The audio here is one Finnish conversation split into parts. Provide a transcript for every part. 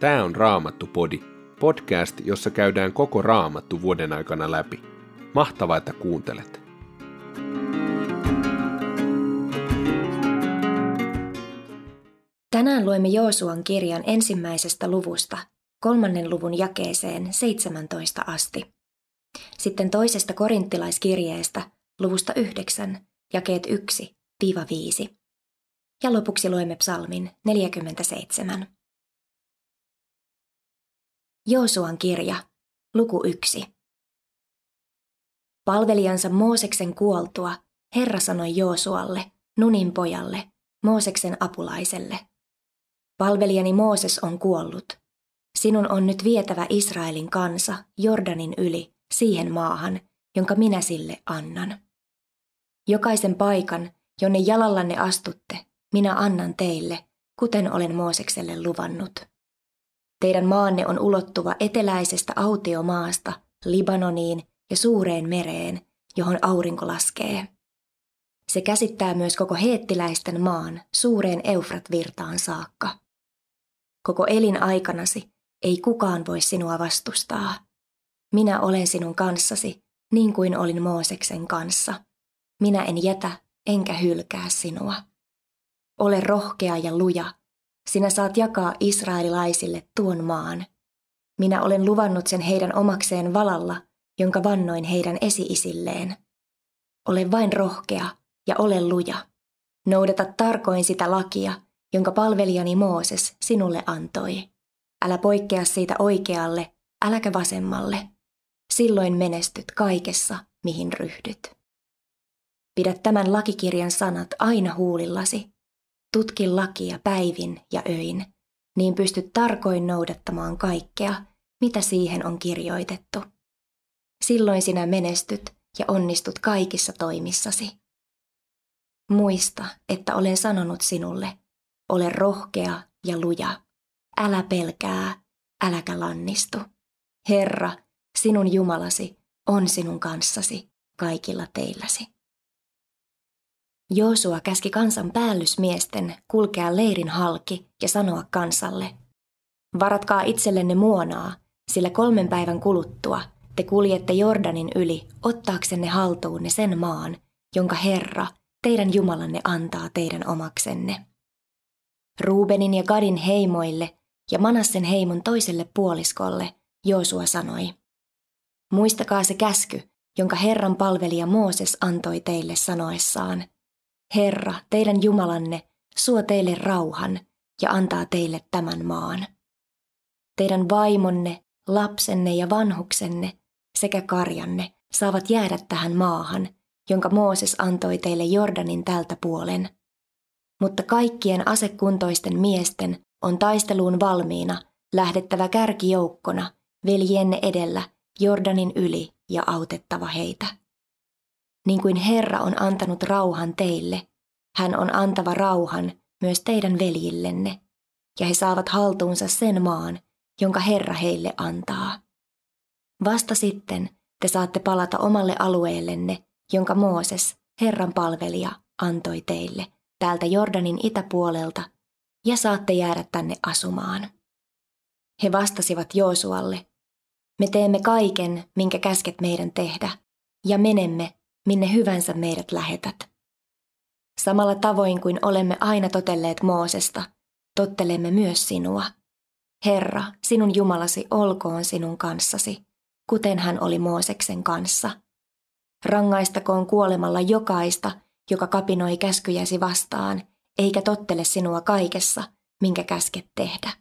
Tämä on Raamattu-podi, podcast, jossa käydään koko Raamattu vuoden aikana läpi. Mahtavaa, että kuuntelet. Tänään luemme Joosuan kirjan ensimmäisestä luvusta, kolmannen luvun jakeeseen 17 asti. Sitten toisesta korinttilaiskirjeestä, luvusta 9, jakeet 1-5. Ja lopuksi luemme psalmin 47. Joosuan kirja, luku 1. Palvelijansa Mooseksen kuoltua Herra sanoi Joosualle, Nunin pojalle, Mooseksen apulaiselle. Palvelijani Mooses on kuollut. Sinun on nyt vietävä Israelin kansa Jordanin yli siihen maahan, jonka minä sille annan. Jokaisen paikan, jonne jalallanne astutte, minä annan teille, kuten olen Moosekselle luvannut. Teidän maanne on ulottuva eteläisestä autiomaasta Libanoniin ja suureen mereen, johon aurinko laskee. Se käsittää myös koko heettiläisten maan suureen Eufrat-virtaan saakka. Koko elinaikanasi ei kukaan voi sinua vastustaa. Minä olen sinun kanssasi, niin kuin olin Mooseksen kanssa. Minä en jätä enkä hylkää sinua. Ole rohkea ja luja, sinä saat jakaa israelilaisille tuon maan. Minä olen luvannut sen heidän omakseen valalla, jonka vannoin heidän esi-isilleen. Ole vain rohkea ja ole luja. Noudata tarkoin sitä lakia, jonka palvelijani Mooses sinulle antoi. Älä poikkea siitä oikealle, äläkä vasemmalle. Silloin menestyt kaikessa, mihin ryhdyt. Pidä tämän lakikirjan sanat aina huulillasi Tutki lakia päivin ja öin, niin pystyt tarkoin noudattamaan kaikkea, mitä siihen on kirjoitettu. Silloin sinä menestyt ja onnistut kaikissa toimissasi. Muista, että olen sanonut sinulle, ole rohkea ja luja. Älä pelkää, äläkä lannistu. Herra, sinun Jumalasi, on sinun kanssasi kaikilla teilläsi. Joosua käski kansan päällysmiesten kulkea leirin halki ja sanoa kansalle, varatkaa itsellenne muonaa, sillä kolmen päivän kuluttua te kuljette Jordanin yli ottaaksenne haltuunne sen maan, jonka Herra, teidän Jumalanne antaa teidän omaksenne. Ruubenin ja Gadin heimoille ja Manassen heimon toiselle puoliskolle Joosua sanoi, Muistakaa se käsky, jonka Herran palvelija Mooses antoi teille sanoessaan – Herra, teidän Jumalanne, suo teille rauhan ja antaa teille tämän maan. Teidän vaimonne, lapsenne ja vanhuksenne sekä karjanne saavat jäädä tähän maahan, jonka Mooses antoi teille Jordanin tältä puolen. Mutta kaikkien asekuntoisten miesten on taisteluun valmiina lähdettävä kärkijoukkona veljienne edellä Jordanin yli ja autettava heitä. Niin kuin Herra on antanut rauhan teille, hän on antava rauhan myös teidän veljillenne, ja he saavat haltuunsa sen maan, jonka Herra heille antaa. Vasta sitten te saatte palata omalle alueellenne, jonka Mooses, Herran palvelija, antoi teille täältä Jordanin itäpuolelta, ja saatte jäädä tänne asumaan. He vastasivat Joosualle, me teemme kaiken, minkä käsket meidän tehdä, ja menemme minne hyvänsä meidät lähetät. Samalla tavoin kuin olemme aina totelleet Moosesta, tottelemme myös sinua. Herra, sinun Jumalasi olkoon sinun kanssasi, kuten hän oli Mooseksen kanssa. Rangaistakoon kuolemalla jokaista, joka kapinoi käskyjäsi vastaan, eikä tottele sinua kaikessa, minkä käsket tehdä.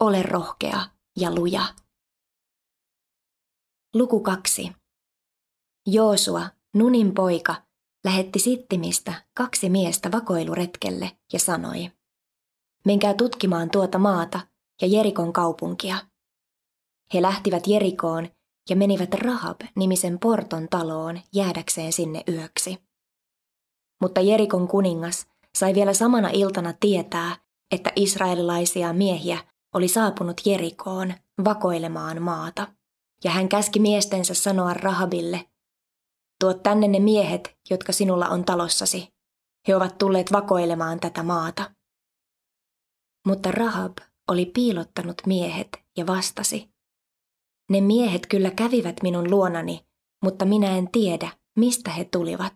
Ole rohkea ja luja. Luku 2. Joosua, Nunin poika lähetti Sittimistä kaksi miestä vakoiluretkelle ja sanoi, menkää tutkimaan tuota maata ja Jerikon kaupunkia. He lähtivät Jerikoon ja menivät Rahab-nimisen porton taloon jäädäkseen sinne yöksi. Mutta Jerikon kuningas sai vielä samana iltana tietää, että israelilaisia miehiä oli saapunut Jerikoon vakoilemaan maata, ja hän käski miestensä sanoa Rahabille, Tuo tänne ne miehet, jotka sinulla on talossasi. He ovat tulleet vakoilemaan tätä maata. Mutta Rahab oli piilottanut miehet ja vastasi. Ne miehet kyllä kävivät minun luonani, mutta minä en tiedä, mistä he tulivat.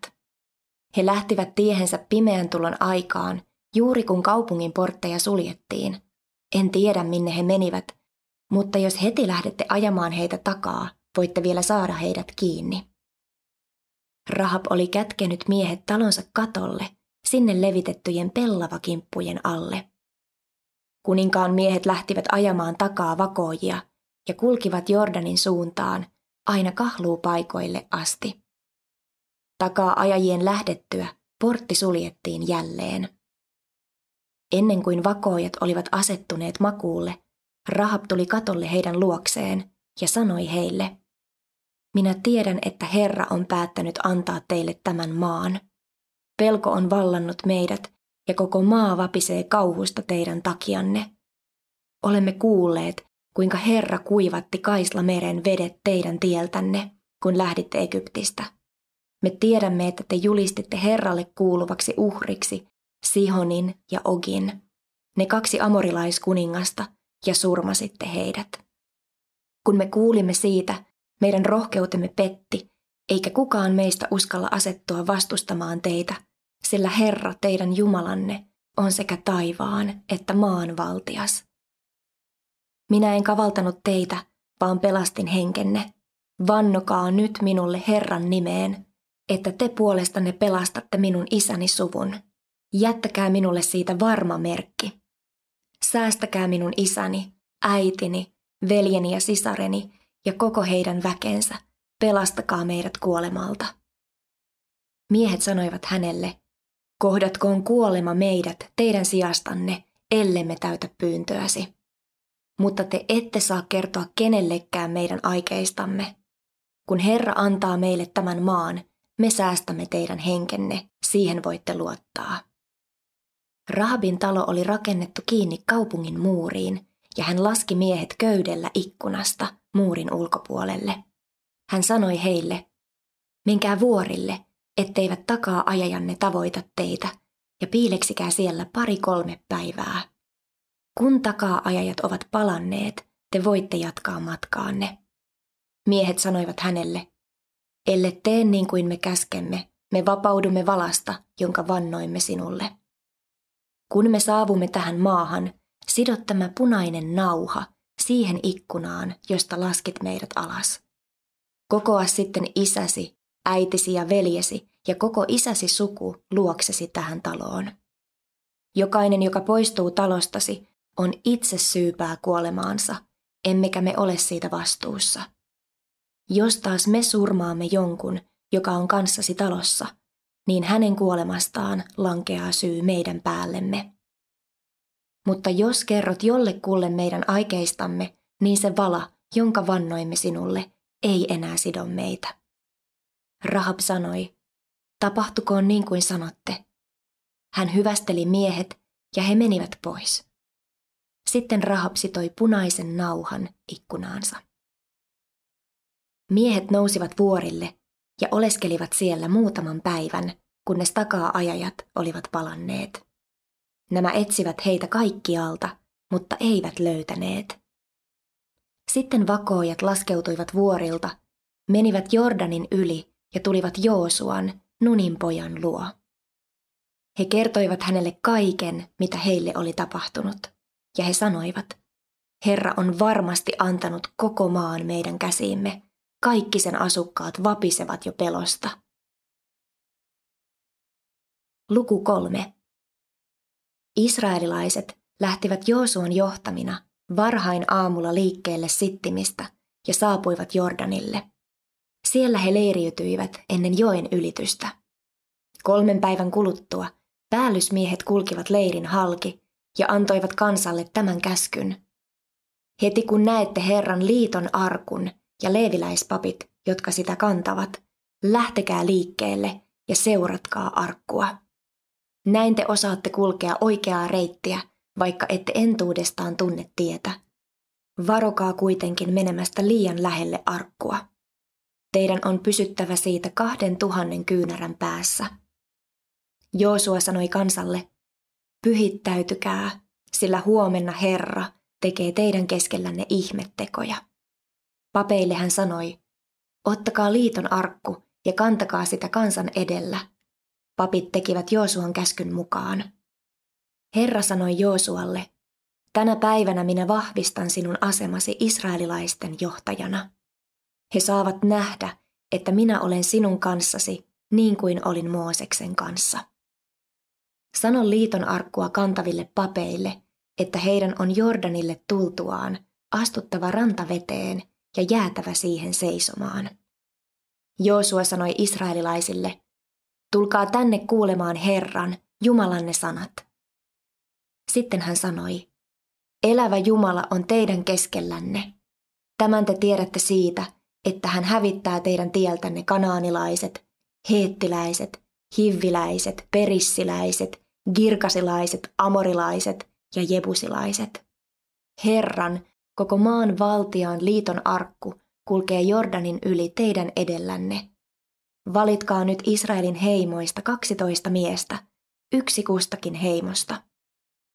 He lähtivät tiehensä pimeän tulon aikaan, juuri kun kaupungin portteja suljettiin. En tiedä, minne he menivät, mutta jos heti lähdette ajamaan heitä takaa, voitte vielä saada heidät kiinni. Rahab oli kätkenyt miehet talonsa katolle, sinne levitettyjen pellavakimppujen alle. Kuninkaan miehet lähtivät ajamaan takaa vakoojia ja kulkivat Jordanin suuntaan aina kahluupaikoille asti. Takaa ajajien lähdettyä portti suljettiin jälleen. Ennen kuin vakoojat olivat asettuneet makuulle, Rahab tuli katolle heidän luokseen ja sanoi heille, Minä tiedän, että Herra on päättänyt antaa teille tämän maan. Pelko on vallannut meidät ja koko maa vapisee kauhusta teidän takianne. Olemme kuulleet, kuinka Herra kuivatti Kaislameren vedet teidän tieltänne, kun lähditte Egyptistä. Me tiedämme, että te julistitte Herralle kuuluvaksi uhriksi Sihonin ja Ogin, ne kaksi amorilaiskuningasta, ja surmasitte heidät. Kun me kuulimme siitä, meidän rohkeutemme petti, eikä kukaan meistä uskalla asettua vastustamaan teitä, sillä Herra teidän Jumalanne on sekä taivaan että maan valtias. Minä en kavaltanut teitä, vaan pelastin henkenne. Vannokaa nyt minulle Herran nimeen, että te puolestanne pelastatte minun isäni suvun. Jättäkää minulle siitä varma merkki. Säästäkää minun isäni, äitini, veljeni ja sisareni ja koko heidän väkensä. Pelastakaa meidät kuolemalta. Miehet sanoivat hänelle, kohdatkoon kuolema meidät teidän sijastanne, ellemme täytä pyyntöäsi. Mutta te ette saa kertoa kenellekään meidän aikeistamme. Kun Herra antaa meille tämän maan, me säästämme teidän henkenne, siihen voitte luottaa. Rahabin talo oli rakennettu kiinni kaupungin muuriin, ja hän laski miehet köydellä ikkunasta muurin ulkopuolelle. Hän sanoi heille, menkää vuorille, etteivät takaa ajajanne tavoita teitä, ja piileksikää siellä pari kolme päivää. Kun takaa ajajat ovat palanneet, te voitte jatkaa matkaanne. Miehet sanoivat hänelle, elle tee niin kuin me käskemme, me vapaudumme valasta, jonka vannoimme sinulle. Kun me saavumme tähän maahan, sidot tämä punainen nauha siihen ikkunaan, josta laskit meidät alas. Kokoa sitten isäsi, äitisi ja veljesi ja koko isäsi suku luoksesi tähän taloon. Jokainen, joka poistuu talostasi, on itse syypää kuolemaansa, emmekä me ole siitä vastuussa. Jos taas me surmaamme jonkun, joka on kanssasi talossa, niin hänen kuolemastaan lankeaa syy meidän päällemme. Mutta jos kerrot jollekulle meidän aikeistamme, niin se vala, jonka vannoimme sinulle, ei enää sido meitä. Rahab sanoi, tapahtukoon niin kuin sanotte. Hän hyvästeli miehet ja he menivät pois. Sitten Rahab sitoi punaisen nauhan ikkunaansa. Miehet nousivat vuorille ja oleskelivat siellä muutaman päivän, kunnes takaa ajajat olivat palanneet. Nämä etsivät heitä kaikkialta, mutta eivät löytäneet. Sitten vakoojat laskeutuivat vuorilta, menivät Jordanin yli ja tulivat Joosuan, Nunin pojan luo. He kertoivat hänelle kaiken, mitä heille oli tapahtunut, ja he sanoivat, Herra on varmasti antanut koko maan meidän käsiimme, kaikki sen asukkaat vapisevat jo pelosta. Luku kolme. Israelilaiset lähtivät Joosuan johtamina varhain aamulla liikkeelle Sittimistä ja saapuivat Jordanille. Siellä he leiriytyivät ennen joen ylitystä. Kolmen päivän kuluttua päällysmiehet kulkivat leirin halki ja antoivat kansalle tämän käskyn. Heti kun näette Herran liiton arkun ja leeviläispapit, jotka sitä kantavat, lähtekää liikkeelle ja seuratkaa arkkua. Näin te osaatte kulkea oikeaa reittiä, vaikka ette entuudestaan tunne tietä. Varokaa kuitenkin menemästä liian lähelle arkkua. Teidän on pysyttävä siitä kahden tuhannen kyynärän päässä. Joosua sanoi kansalle, pyhittäytykää, sillä huomenna Herra, tekee teidän keskellänne ihmettekoja. Papeille hän sanoi, ottakaa liiton arkku ja kantakaa sitä kansan edellä. Papit tekivät Joosuan käskyn mukaan. Herra sanoi Joosualle, tänä päivänä minä vahvistan sinun asemasi israelilaisten johtajana. He saavat nähdä, että minä olen sinun kanssasi niin kuin olin Mooseksen kanssa. Sano liiton arkkua kantaville papeille, että heidän on Jordanille tultuaan astuttava rantaveteen ja jäätävä siihen seisomaan. Joosua sanoi israelilaisille, tulkaa tänne kuulemaan Herran, Jumalanne sanat. Sitten hän sanoi, elävä Jumala on teidän keskellänne. Tämän te tiedätte siitä, että hän hävittää teidän tieltänne kanaanilaiset, heettiläiset, hivviläiset, perissiläiset, girkasilaiset, amorilaiset ja jebusilaiset. Herran, koko maan valtiaan liiton arkku, kulkee Jordanin yli teidän edellänne. Valitkaa nyt Israelin heimoista kaksitoista miestä, yksi kustakin heimosta.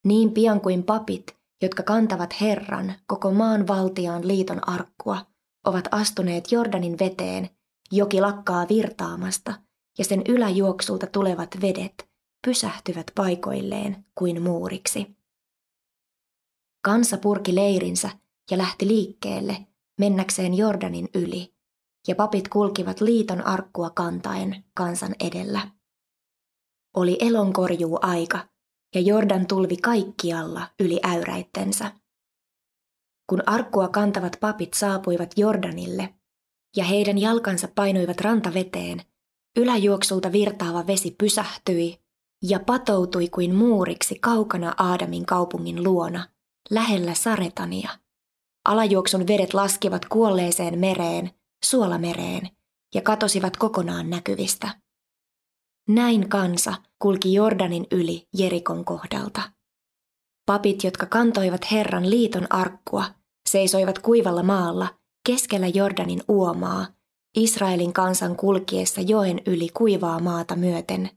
Niin pian kuin papit, jotka kantavat Herran koko maan valtiaan liiton arkkua, ovat astuneet Jordanin veteen, joki lakkaa virtaamasta ja sen yläjuoksulta tulevat vedet pysähtyvät paikoilleen kuin muuriksi. Kansa purki leirinsä ja lähti liikkeelle mennäkseen Jordanin yli, ja papit kulkivat liiton arkkua kantaen kansan edellä. Oli elonkorjuu aika, ja Jordan tulvi kaikkialla yli äyräittensä. Kun arkkua kantavat papit saapuivat Jordanille, ja heidän jalkansa painuivat rantaveteen, yläjuoksulta virtaava vesi pysähtyi ja patoutui kuin muuriksi kaukana Aadamin kaupungin luona, lähellä Saretania. Alajuoksun vedet laskivat kuolleeseen mereen, suolamereen, ja katosivat kokonaan näkyvistä. Näin kansa kulki Jordanin yli Jerikon kohdalta. Papit, jotka kantoivat Herran liiton arkkua, seisoivat kuivalla maalla keskellä Jordanin uomaa, Israelin kansan kulkiessa joen yli kuivaa maata myöten.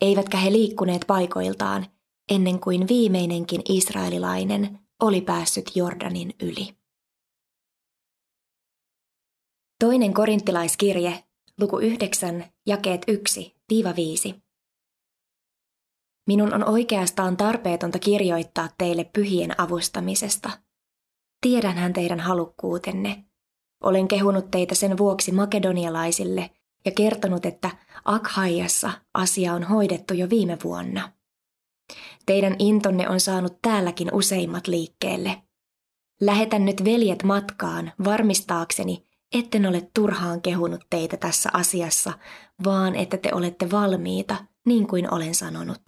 Eivätkä he liikkuneet paikoiltaan ennen kuin viimeinenkin israelilainen oli päässyt Jordanin yli. Toinen korinttilaiskirje, luku 9, jakeet 1-5. Minun on oikeastaan tarpeetonta kirjoittaa teille pyhien avustamisesta. Tiedänhän teidän halukkuutenne. Olen kehunut teitä sen vuoksi makedonialaisille ja kertonut, että Akhaiassa asia on hoidettu jo viime vuonna. Teidän intonne on saanut täälläkin useimmat liikkeelle. Lähetän nyt veljet matkaan varmistaakseni, etten ole turhaan kehunut teitä tässä asiassa, vaan että te olette valmiita, niin kuin olen sanonut.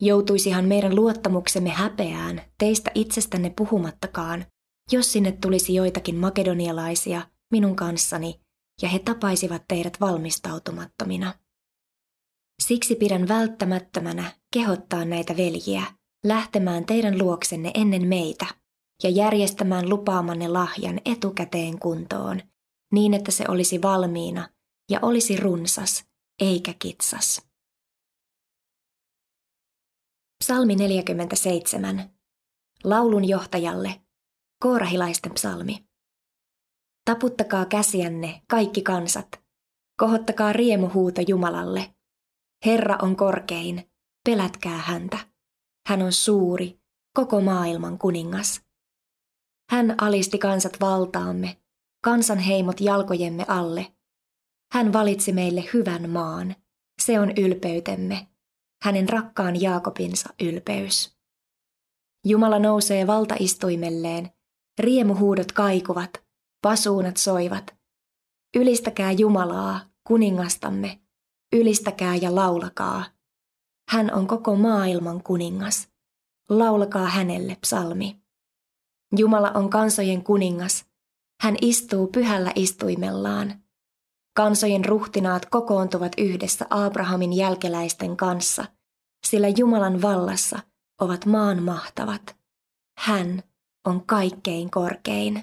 Joutuisihan meidän luottamuksemme häpeään, teistä itsestänne puhumattakaan, jos sinne tulisi joitakin makedonialaisia minun kanssani ja he tapaisivat teidät valmistautumattomina. Siksi pidän välttämättömänä kehottaa näitä veljiä lähtemään teidän luoksenne ennen meitä ja järjestämään lupaamanne lahjan etukäteen kuntoon, niin että se olisi valmiina ja olisi runsas, eikä kitsas. Psalmi 47. Laulun johtajalle. Koorahilaisten psalmi. Taputtakaa käsiänne, kaikki kansat. Kohottakaa riemuhuuto Jumalalle. Herra on korkein, pelätkää häntä. Hän on suuri, koko maailman kuningas. Hän alisti kansat valtaamme, kansanheimot jalkojemme alle. Hän valitsi meille hyvän maan. Se on ylpeytemme, hänen rakkaan Jaakobinsa ylpeys. Jumala nousee valtaistuimelleen, riemuhuudot kaikuvat, pasuunat soivat. Ylistäkää Jumalaa, kuningastamme, ylistäkää ja laulakaa. Hän on koko maailman kuningas. Laulakaa hänelle psalmi. Jumala on kansojen kuningas. Hän istuu pyhällä istuimellaan. Kansojen ruhtinaat kokoontuvat yhdessä Abrahamin jälkeläisten kanssa, sillä Jumalan vallassa ovat maan mahtavat. Hän on kaikkein korkein.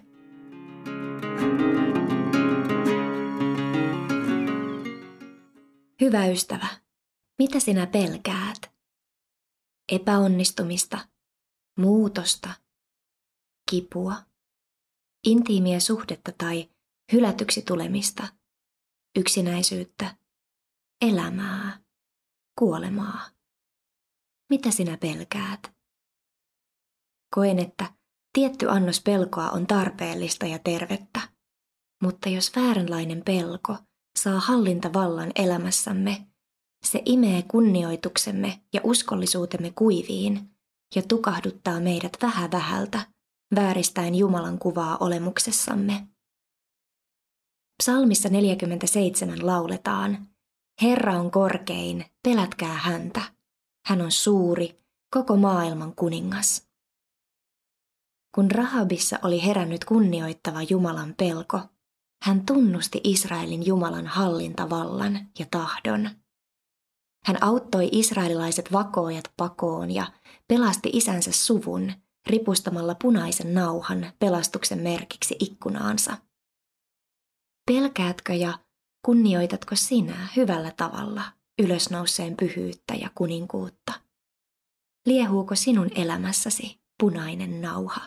Hyvä ystävä, mitä sinä pelkäät? Epäonnistumista, muutosta, kipua, intiimiä suhdetta tai hylätyksi tulemista, yksinäisyyttä, elämää, kuolemaa. Mitä sinä pelkäät? Koen, että tietty annos pelkoa on tarpeellista ja tervettä, mutta jos vääränlainen pelko saa hallintavallan elämässämme, se imee kunnioituksemme ja uskollisuutemme kuiviin ja tukahduttaa meidät vähä vähältä, vääristäen Jumalan kuvaa olemuksessamme. Psalmissa 47 lauletaan, Herra on korkein, pelätkää häntä. Hän on suuri, koko maailman kuningas. Kun Rahabissa oli herännyt kunnioittava Jumalan pelko, hän tunnusti Israelin Jumalan hallintavallan ja tahdon. Hän auttoi israelilaiset vakoojat pakoon ja pelasti isänsä suvun ripustamalla punaisen nauhan pelastuksen merkiksi ikkunaansa. Pelkäätkö ja kunnioitatko sinä hyvällä tavalla ylösnouseen pyhyyttä ja kuninkuutta? Liehuuko sinun elämässäsi punainen nauha?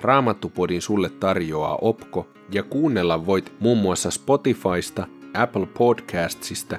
Raamattupodin sulle tarjoaa Opko ja kuunnella voit muun muassa Spotifysta, Apple Podcastsista